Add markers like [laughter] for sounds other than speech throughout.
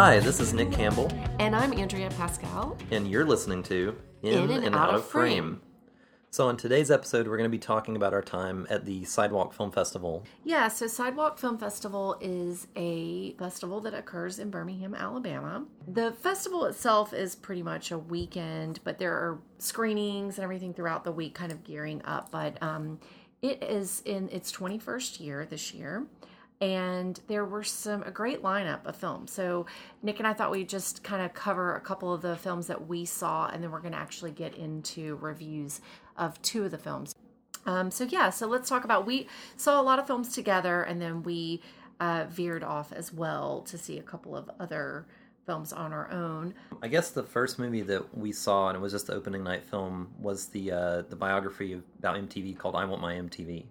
Hi, this is Nick Campbell, And I'm Andrea Pascal. and you're listening to In, and, Out, of frame. So, in today's episode, we're going to be talking about our time at the Sidewalk Film Festival. Yeah, so Sidewalk Film Festival is a festival that occurs in Birmingham, Alabama. The festival itself is pretty much a weekend, but there are screenings and everything throughout the week kind of gearing up. But um, it is in its 21st year this year. And there were some a great lineup of films. So Nick and I thought we'd just kind of cover a couple of the films that we saw, and then we're going to actually get into reviews of two of the films. Um, so yeah, so let's talk about. We saw a lot of films together, and then we uh, veered off as well to see a couple of other films on our own. I guess the first movie that we saw, and it was just the opening night film, was the uh, the biography about MTV called "I Want My MTV,"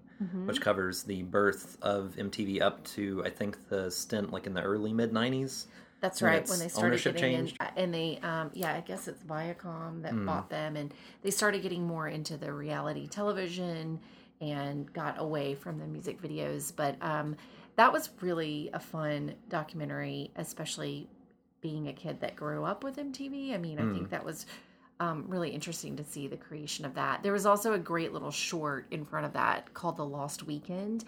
which covers the birth of MTV up to I think the stint like in the early mid '90s. That's right. When they started ownership getting changed? in, and they, um, yeah, I guess it's Viacom that bought them, and they started getting more into the reality television and got away from the music videos. But um, that was really a fun documentary, especially being a kid that grew up with MTV. I mean, I think that was um, really interesting to see the creation of that. There was also a great little short in front of that called The Lost Weekend,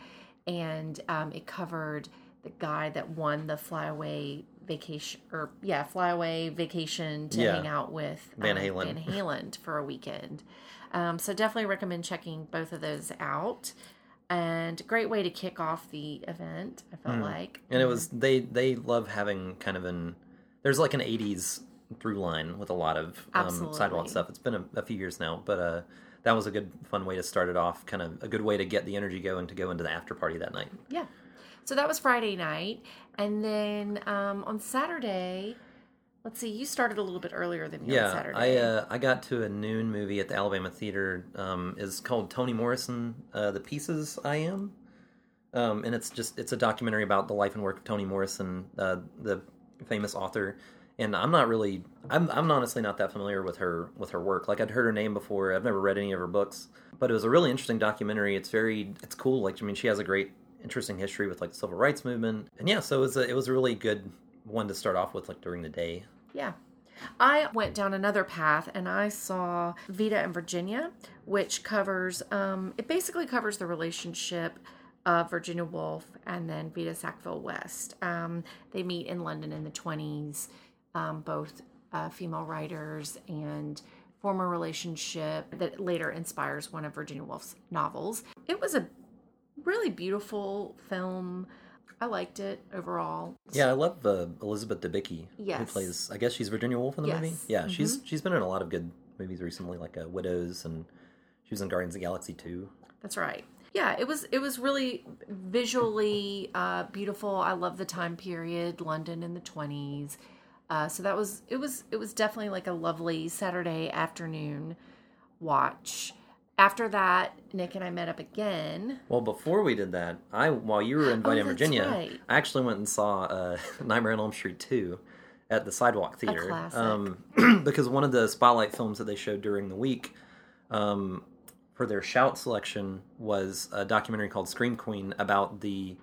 and um, it covered the guy that won the flyaway vacation, or yeah, flyaway vacation to Yeah. hang out with Van um, Halen. Van Halen for a weekend. Um, so definitely recommend checking both of those out. And great way to kick off the event. I felt like, and it was they they love having kind of an there's like an 80s through line with a lot of um, sidewalk stuff it's been a, a few years now but uh that was a good fun way to start it off kind of a good way to get the energy going to go into the after party that night Yeah. So that was Friday night. And then um, on Saturday, let's see, you started a little bit earlier than me on yeah Saturday. i uh i got to a noon movie at the alabama theater um is called toni morrison uh the pieces i am um and it's just it's a documentary about the life and work of toni morrison uh the famous author and i'm not really i'm i'm honestly not that familiar with her with her work. Like i'd heard her name before. I've never read any of her books. But it was a really interesting documentary. It's very it's cool. Like i mean she has a great interesting history with like the civil rights movement. And yeah so it was a, it was a really good one to start off with like during the day. Yeah. I went down another path and I saw Vita and Virginia, which covers, um, it basically covers the relationship of Virginia Woolf and then Vita Sackville West. Um, they meet in London in the 20s, um, both uh, female writers and former relationship that later inspires one of Virginia Woolf's novels. It was a really beautiful film. I liked it overall. Yeah, I love uh, Elizabeth Debicki, who Yes. plays. I guess she's Virginia Woolf in the movie. Yes. Yeah, she's she's been in a lot of good movies recently, like uh, Widows, and she was in Guardians of the Galaxy too. That's right. Yeah, it was it was really visually uh, beautiful. I love the time period, London in the twenties. Uh, so that was it was it was definitely like a lovely Saturday afternoon watch. After that, Nick and I met up again. Well, before we did that, I while you were in Invited Oh, Virginia, right. I actually went and saw uh, [laughs] Nightmare on Elm Street two at the Sidewalk Theater. Um, [clears throat] because one of the spotlight films that they showed during the week um, for their shout selection was a documentary called Scream Queen about the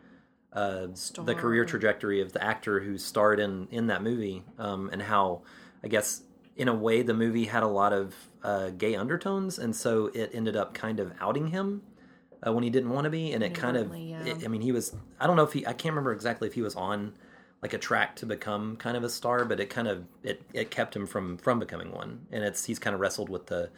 uh, the career trajectory of the actor who starred in in that movie um, and how I guess in a way the movie had a lot of uh, gay undertones and so it ended up kind of outing him uh, when he didn't want to be and it kind of yeah. it- I mean he was I don't know if he I can't remember exactly if he was on like a track to become kind of a star but it kind of it, it kept him from from becoming one and it's he's kind of wrestled with the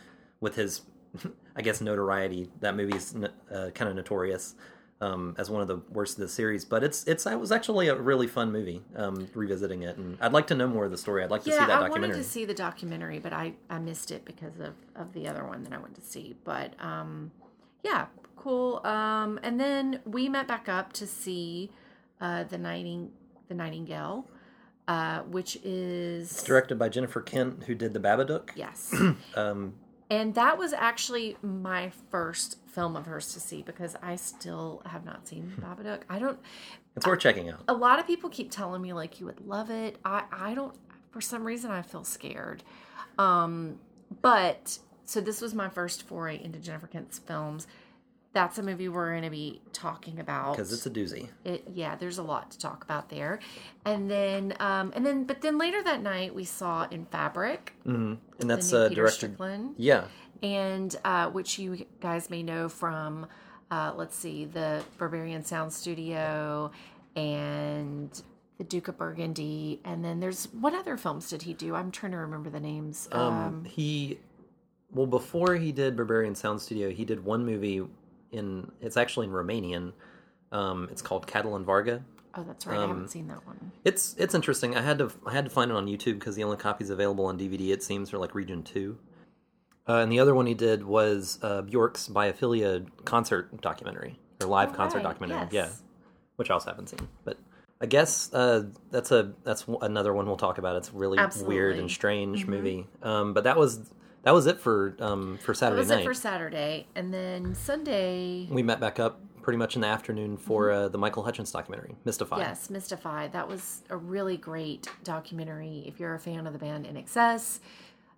with his [laughs] I guess notoriety. That movie's uh, kind of notorious um, as one of the worst of the series. But it's it's it was actually a really fun movie. Um, revisiting it, and I'd like to know more of the story. I'd like to yeah, see that I wanted documentary. to see the documentary, but I I missed it because of of the other one that I went to see. But um, yeah, cool. Um, and then we met back up to see uh, the nighting the Nightingale, uh, which is it's Directed by Jennifer Kent, who did the Babadook. yes. [clears throat] Um, And that was actually my first film of hers to see because I still have not seen Babadook. I don't. it's worth checking out. A lot of people keep telling me like you would love it. I I don't. For some reason, I feel scared. Um, but so this was my first foray into Jennifer Kent's films. That's a movie we're going to be talking about. Because it's a doozy. it yeah there's a lot to talk about there. And then um and then but then later that night we saw in fabric hmm And that's uh, peter directed. strickland. Yeah, and uh which you guys may know from uh let's see the berberian sound studio and the duke of burgundy. And then there's what other films did he do? I'm trying to remember the names. Um, he well before he did Berberian Sound Studio, he did one movie in it's actually in Romanian. Um, it's called Katalin Varga. oh that's right i um, haven't seen that one It's it's interesting. I had to I had to find it on YouTube because the only copies available on DVD it seems are like Region Two. Uh, and the other one he did was uh, Bjork's Biophilia concert documentary or live Oh, concert right, documentary. yes. Yeah, which I also haven't seen. But I guess uh, that's a that's another one we'll talk about. It's a really weird and strange movie. Um, but that was that was it for um, for Saturday that was night. it for saturday and then sunday We met back up pretty much in the afternoon for uh, the Michael Hutchence documentary, Mystified. Mm-hmm. Yes, Mystified. That was a really great documentary. If you're a fan of the band INXS,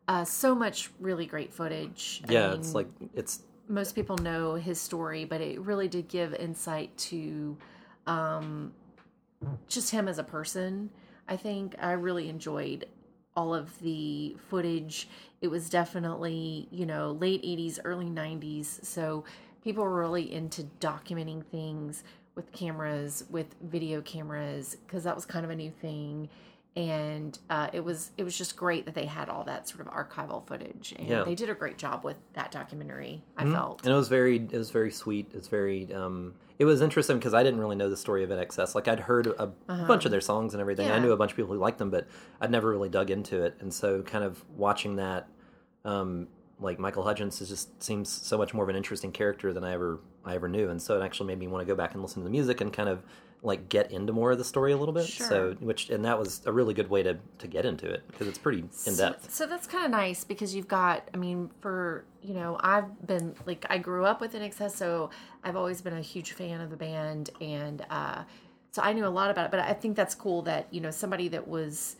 uh, so much really great footage. I Yeah, mean, it's like it's most people know his story, but it really did give insight to um, just him as a person. I think I really enjoyed all of the footage. It was definitely, you know, late 80s, early 90s. So people were really into documenting things with cameras, with video cameras, because that was kind of a new thing. And uh, it was it was just great that they had all that sort of archival footage, and Yeah. they did a great job with that documentary. I Mhm. felt. and it was very it was very sweet it's very um it was interesting because i didn't really know the story of INXS. like i'd heard a bunch of their songs and everything i Uh-huh. Knew a bunch of people who liked them but i'd never really dug into it and so kind of watching that um like michael hutchence is just seems so much more of an interesting character than i ever i ever knew and so it actually made me want to go back and listen to the music and kind of like get into more of the story a little bit Sure. so which and that was a really good way to to get into it because it's pretty in depth So, so that's kind of nice because you've got, I mean, for, you know, I've been, like, I grew up with INXS, so I've always been a huge fan of the band. And uh, so I knew a lot about it. But I think that's cool that, you know, somebody that was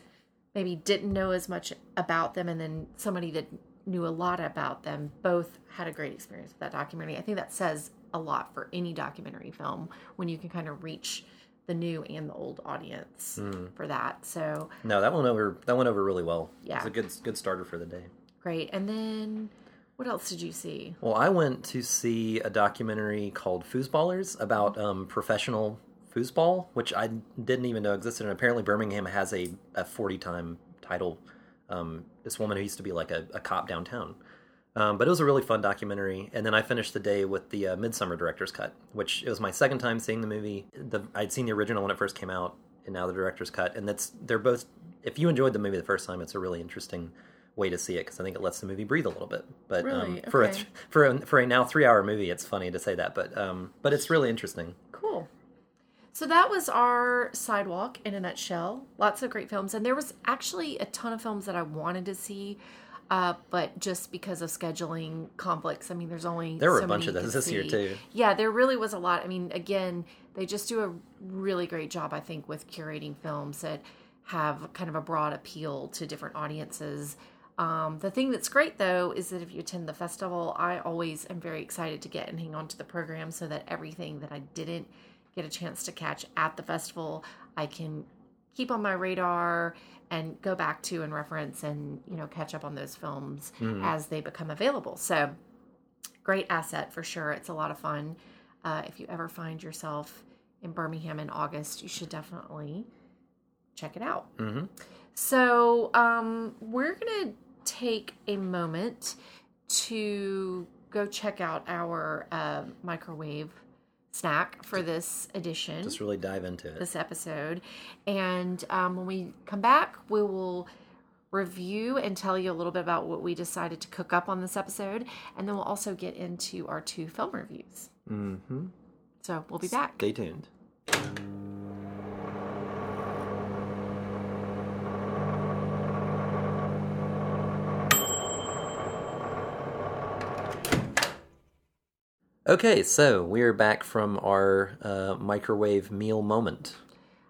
maybe didn't know as much about them and then somebody that knew a lot about them both had a great experience with that documentary. I think that says a lot for any documentary film when you can kind of reach the new and the old audience for that. So no that went over that went over really well Yeah. it's a good good starter for the day great. And then what else did you see? Well, I went to see a documentary called Foosballers about um, professional foosball, which I didn't even know existed. And apparently, Birmingham has a, a 40 time title. Um, this woman who used to be like a, a cop downtown. Um, but it was a really fun documentary. And then I finished the day with the uh, Midsummer Director's Cut, which it was my second time seeing the movie. The, I'd seen the original when it first came out, and now the Director's Cut. And that's they're both. If you enjoyed the movie the first time, it's a really interesting way to see it because I think it lets the movie breathe a little bit. But um, Really? for a Okay. for a, for a now three hour movie, it's funny to say that, but um, but it's really interesting. Cool. So that was our sidewalk in a nutshell. Lots of great films, and there was actually a ton of films that I wanted to see, uh, but just because of scheduling conflicts, I mean, there's only There were so a bunch of those this year, too. Yeah, there really was a lot. I mean, again, they just do a really great job, I think, with curating films that have kind of a broad appeal to different audiences. Um, the thing that's great though is that if you attend the festival, I always am very excited to get and hang on to the program so that everything that I didn't get a chance to catch at the festival, I can keep on my radar and go back to and reference and you know catch up on those films as they become available. So great asset for sure. It's a lot of fun. Uh, if you ever find yourself in Birmingham in August, you should definitely check it out. hmm So um, we're gonna take a moment to go check out our uh, microwave snack for this edition, Just really dive into it. this episode, and um, when we come back, we will review and tell you a little bit about what we decided to cook up on this episode, and then we'll also get into our two film reviews. hmm So we'll be back. Stay tuned. Okay, so we're back from our uh, microwave meal moment.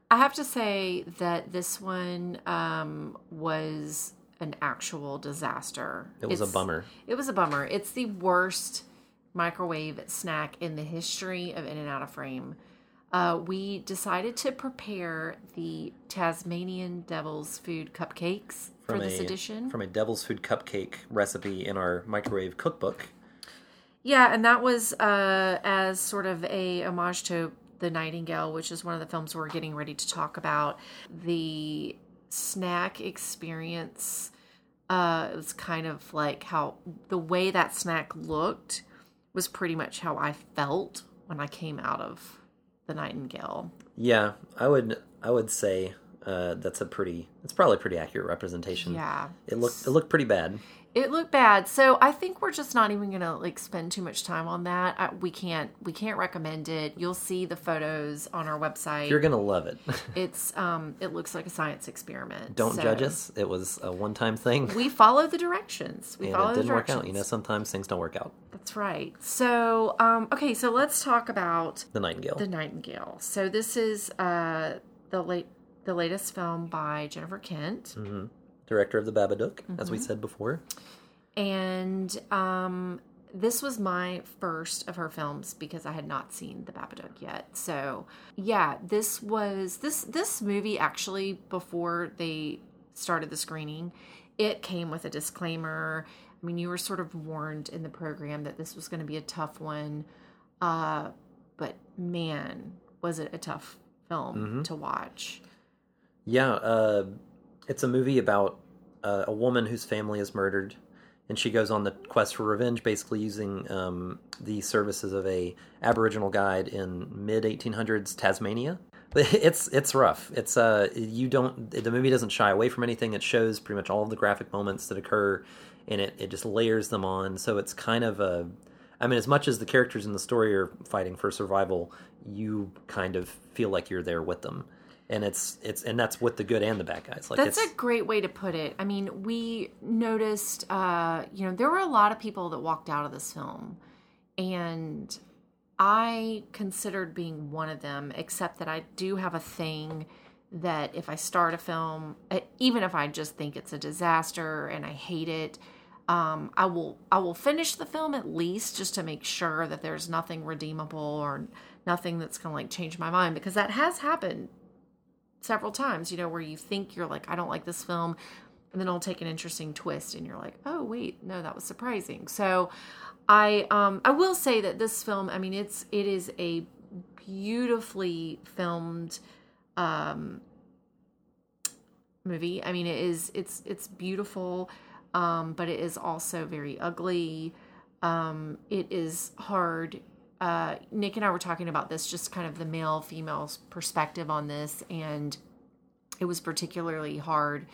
I have to say that this one um, was an actual disaster. It was a bummer. It was a bummer. It's the worst microwave snack in the history of In and Out of Frame. Uh, we decided to prepare the Tasmanian Devil's Food cupcakes for this a, edition. From a Devil's Food cupcake recipe in our microwave cookbook. Yeah, and that was uh, as sort of a homage to The Nightingale, which is one of the films we're getting ready to talk about. The snack experience uh, it was kind of like how the way that snack looked was pretty much how I felt when I came out of The Nightingale. Yeah, I would I would say uh, that's a pretty it's probably pretty accurate representation. Yeah. It looked it looked pretty bad. It looked bad, so I think we're just not even gonna like spend too much time on that. I, we can't we can't recommend it. You'll see the photos on our website. You're gonna love it. [laughs] it's um it looks like a science experiment. Don't so judge us. It was a one time thing. We follow the directions. We and follow it didn't work out. You know, sometimes things don't work out. That's right. So um okay, so let's talk about The Nightingale. The Nightingale. So this is uh the late the latest film by Jennifer Kent. hmm Director of the Babadook, as Mm-hmm. we said before. And um, this was my first of her films because I had not seen The Babadook yet. So yeah, this was this this movie actually before they started the screening, it came with a disclaimer. I mean, you were sort of warned in the program that this was going to be a tough one. Uh, but man, was it a tough film to watch. Yeah, uh, it's a movie about uh, a woman whose family is murdered, and she goes on the quest for revenge, basically using um, the services of a Aboriginal guide in mid 1800s Tasmania. [laughs] It's it's rough. It's uh you don't the movie doesn't shy away from anything. It shows pretty much all the graphic moments that occur, and it it just layers them on. So it's kind of a I mean, as much as the characters in the story are fighting for survival, you kind of feel like you're there with them, and it's it's and that's with the good and the bad guys. Like That's a great way to put it. I mean, we noticed, uh, you know, there were a lot of people that walked out of this film, and I considered being one of them, except that I do have a thing that if I start a film, even if I just think it's a disaster and I hate it, um, I will I will finish the film at least just to make sure that there's nothing redeemable or nothing that's gonna like change my mind because that has happened several times, you know, where you think you're like, I don't like this film, and then it'll take an interesting twist, and you're like, oh wait, no, that was surprising. So, I um I will say that this film, I mean, it's it is a beautifully filmed um movie. I mean, it is it's it's beautiful, um, but it is also very ugly. Um, it is hard uh, Nick and I were talking about this, just kind of the male female perspective on this, and it was particularly hard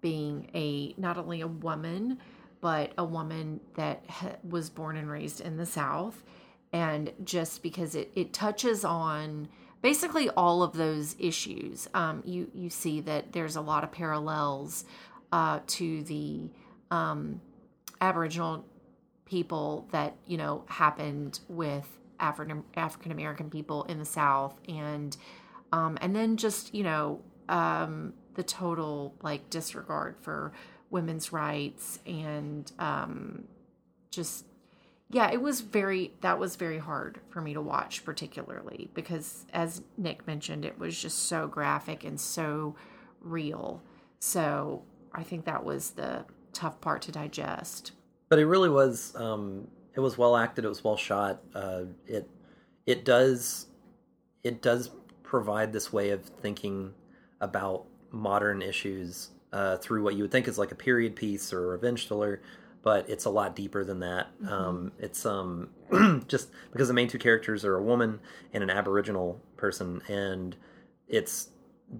being a not only a woman, but a woman that ha- was born and raised in the South, and just because it it touches on basically all of those issues, um, you you see that there's a lot of parallels uh, to the um, Aboriginal people that you know happened with African African American people in the South, and um, and then just you know um, the total like disregard for women's rights and um, just yeah, it was very that was very hard for me to watch, particularly because as Nick mentioned, it was just so graphic and so real. So I think that was the tough part to digest. but it really was um it was well acted it was well shot uh it it does it does provide this way of thinking about modern issues uh through what you would think is like a period piece or a revenge thriller but it's a lot deeper than that. Um it's um [clears throat] just because the main two characters are a woman and an aboriginal person and it's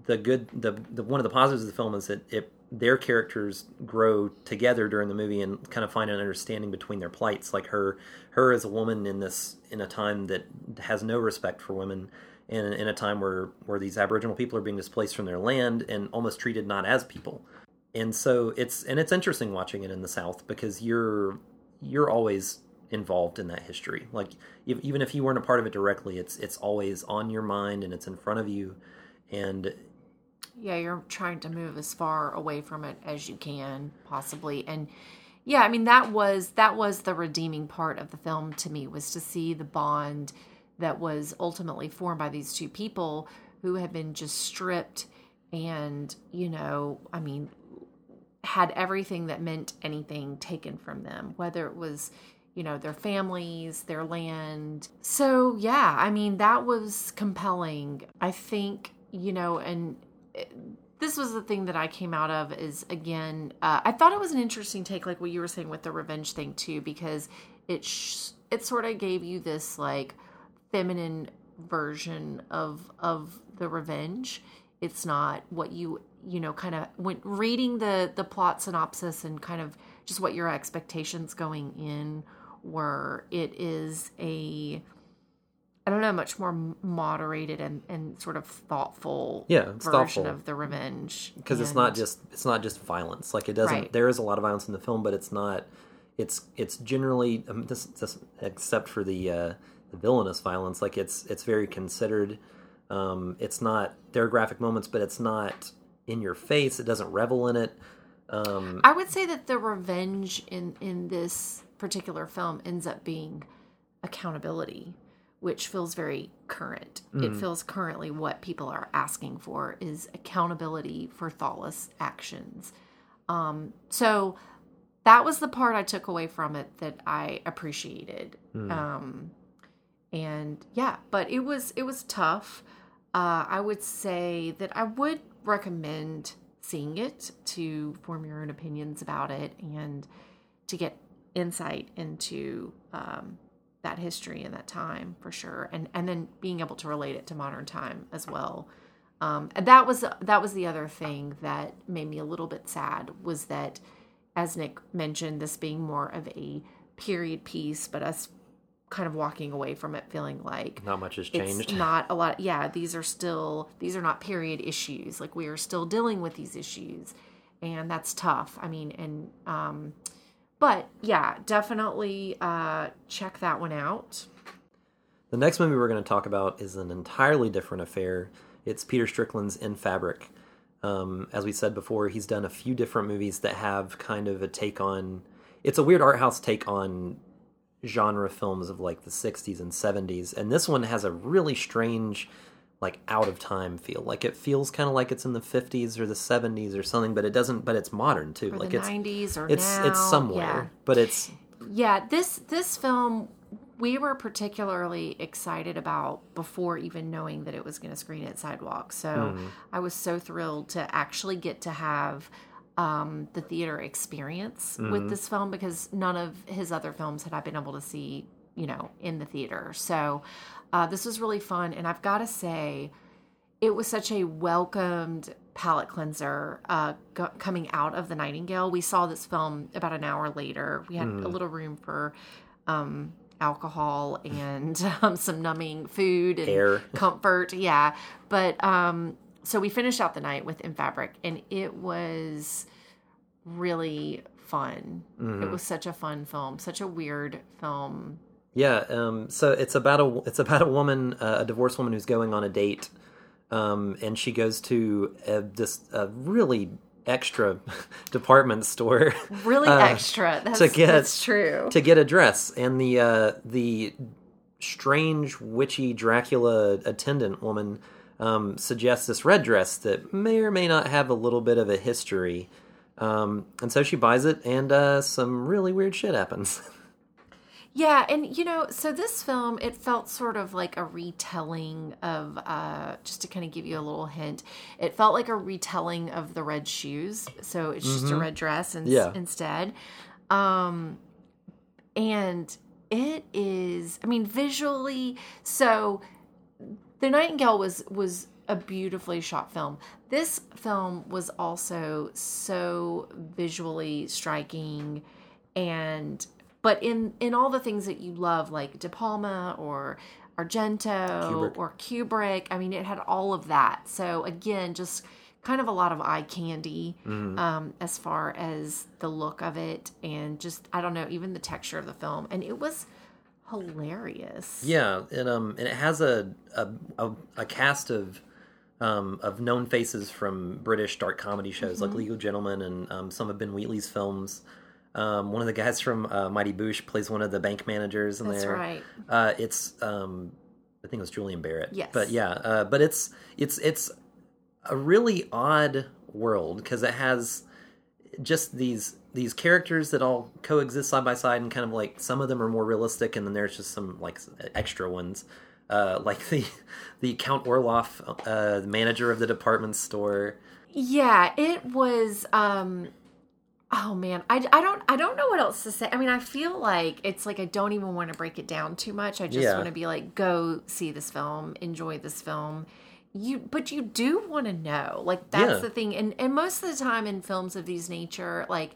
the good the, the one of the positives of the film is that it their characters grow together during the movie and kind of find an understanding between their plights. Like her her as a woman in this in a time that has no respect for women and in a time where where these aboriginal people are being displaced from their land and almost treated not as people. And so it's and it's interesting watching it in the south because you're you're always involved in that history. Like if, even if you weren't a part of it directly it's it's always on your mind and it's in front of you and Yeah, you're trying to move as far away from it as you can, possibly. And yeah, I mean that was that was the redeeming part of the film to me was to see the bond that was ultimately formed by these two people who had been just stripped and, you know, I mean, had everything that meant anything taken from them, whether it was, you know, their families, their land. So, yeah, I mean, that was compelling. I think, you know, and it, this was the thing that I came out of is again, uh, I thought it was an interesting take, like what you were saying with the revenge thing too, because it sh- it sort of gave you this like feminine version of of the revenge. It's not what you you know kind of when reading the the plot synopsis and kind of just what your expectations going in were. It is a I don't know, much more moderated and, and sort of thoughtful Yeah, version thoughtful. of the revenge. because it's not just it's not just violence like it doesn't Right. there is a lot of violence in the film but it's not it's it's generally um, this, this except for the uh the villainous violence like it's it's very considered um it's not there are graphic moments but it's not in your face it doesn't revel in it um I would say that the revenge in in this particular film ends up being accountability, which feels very current. It feels currently what people are asking for is accountability for thoughtless actions. Um, so that was the part I took away from it that I appreciated. Um, and yeah, but it was it was tough. Uh, I would say that I would recommend seeing it to form your own opinions about it and to get insight into um, that history and that time for sure, and and then being able to relate it to modern time as well. Um, and that was that was the other thing that made me a little bit sad was that, as Nick mentioned, this being more of a period piece, but us kind of walking away from it feeling like not much has it's changed. [laughs] not a lot yeah these are still these are not period issues. Like we are still dealing with these issues and that's tough. I mean and um but yeah definitely uh check that one out The next movie we're going to talk about is an entirely different affair. It's Peter Strickland's In Fabric. Um, as we said before, he's done a few different movies that have kind of a take on. It's a weird art house take on genre films of like the 60s and 70s. And this one has a really strange, like out of time feel. Like it feels kind of like it's in the 50s or the 70s or something, but it doesn't, but it's modern too. or like it's. 90s or It's now. it's somewhere, but it's yeah this this film we were particularly excited about before even knowing that it was going to screen at sidewalk so i was so thrilled to actually get to have um, the theater experience with this film because none of his other films had i been able to see you know in the theater so uh, this was really fun and i've got to say it was such a welcomed palate cleanser uh, go- coming out of the Nightingale. We saw this film about an hour later. We had a little room for um, alcohol and [laughs] um, some numbing food and Air. comfort. Yeah, but um, so we finished out the night with In Fabric, and it was really fun. It was such a fun film, such a weird film. Yeah, um, so it's about a it's about a woman, uh, a divorced woman who's going on a date, um, and she goes to a, this a really extra [laughs] department store Really uh, extra. That's, to get that's true. to get a dress, and the uh, the strange witchy Dracula attendant woman um, suggests this red dress that may or may not have a little bit of a history. Um, and so she buys it, and uh, some really weird shit happens. [laughs] Yeah, and you know, so this film it felt sort of like a retelling of uh just to kind of give you a little hint. It felt like a retelling of the red shoes. So it's just a red dress and Yeah. instead. Um and it is I mean visually so the Nightingale was was a beautifully shot film. This film was also so visually striking and but in in all the things that you love like De Palma or Argento Kubrick. or Kubrick, I mean it had all of that. So again, just kind of a lot of eye candy um, as far as the look of it and just I don't know, even the texture of the film. And it was hilarious. Yeah, and um, and it has a a, a, a cast of um, of known faces from British dark comedy shows like League of Gentlemen and um, some of Ben Wheatley's films. Um, one of the guys from uh, Mighty Boosh plays one of the bank managers in That's there. right. Uh, it's um, I think it was Julian Barratt. Yes. But yeah, uh, but it's it's it's a really odd world because it has just these these characters that all coexist side by side and kind of like some of them are more realistic and then there's just some like extra ones uh, like the [laughs] the Count Orloff, uh, the manager of the department store. Yeah, it was um oh man, I, I don't I don't know what else to say. I mean, I feel like it's like I don't even want to break it down too much. I just Yeah. want to be like go see this film, enjoy this film. You but you do want to know. Like that's Yeah. the thing. And and most of the time in films of these nature, like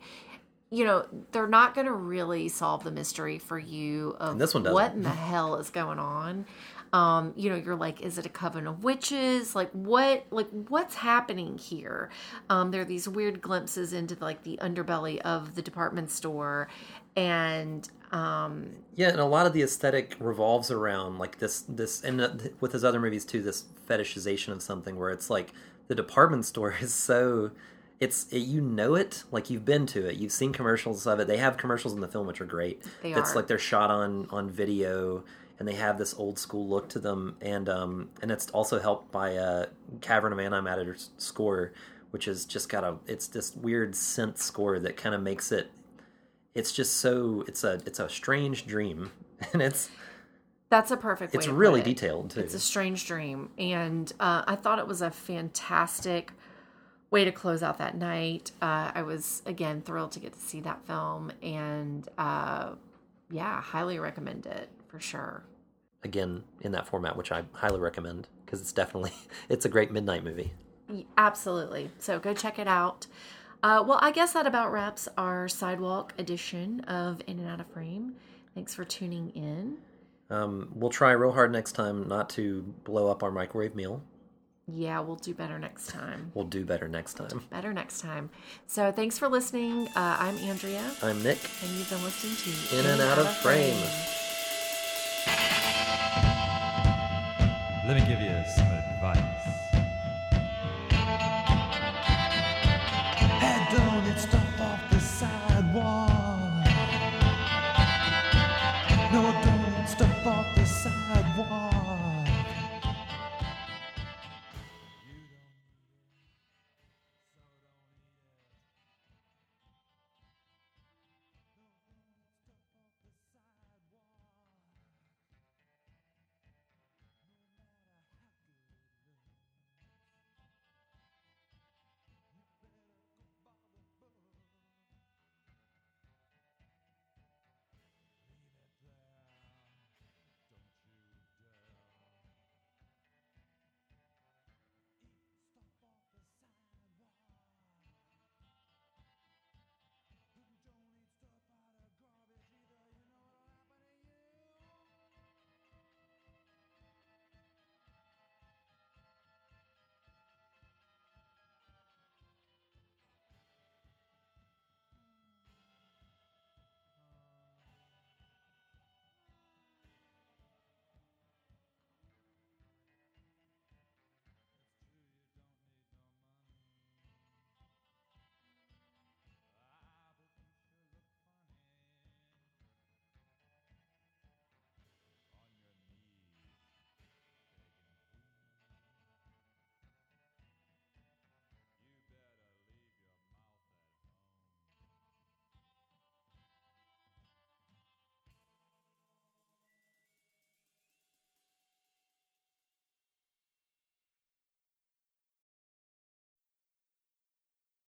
you know, they're not going to really solve the mystery for you of this one doesn't. what in the hell is going on. Um, you know, you're like, is it a coven of witches? Like what like what's happening here? Um, there are these weird glimpses into like the underbelly of the department store and um Yeah, and a lot of the aesthetic revolves around like this this and uh, with his other movies too this fetishization of something where it's like the department [laughs] store is so it's it, you know it like you've been to it you've seen commercials of it they have commercials in the film which are great They it's are. like they're shot on on video and they have this old school look to them and um and it's also helped by uh cavern of antimatter's score which is just got a it's this weird synth score that kind of makes it it's just so it's a it's a strange dream [laughs] and it's that's a perfect way it's really it. detailed too It's a strange dream. And uh, I thought it was a fantastic way to close out that night. Uh, I was, again, thrilled to get to see that film. And uh, yeah, highly recommend it for sure. again in that format which i highly recommend because it's definitely [laughs] it's a great midnight movie Absolutely. So go check it out. Uh, well, I guess that about wraps our sidewalk edition of In and Out of Frame. Thanks for tuning in. um, we'll try real hard next time not to blow up our microwave meal Yeah, we'll do better next time. we'll do better next time Better next time. So thanks for listening. Uh, I'm Andrea. i'm nick And you've been listening to In and Out of Frame. Let me give you some advice.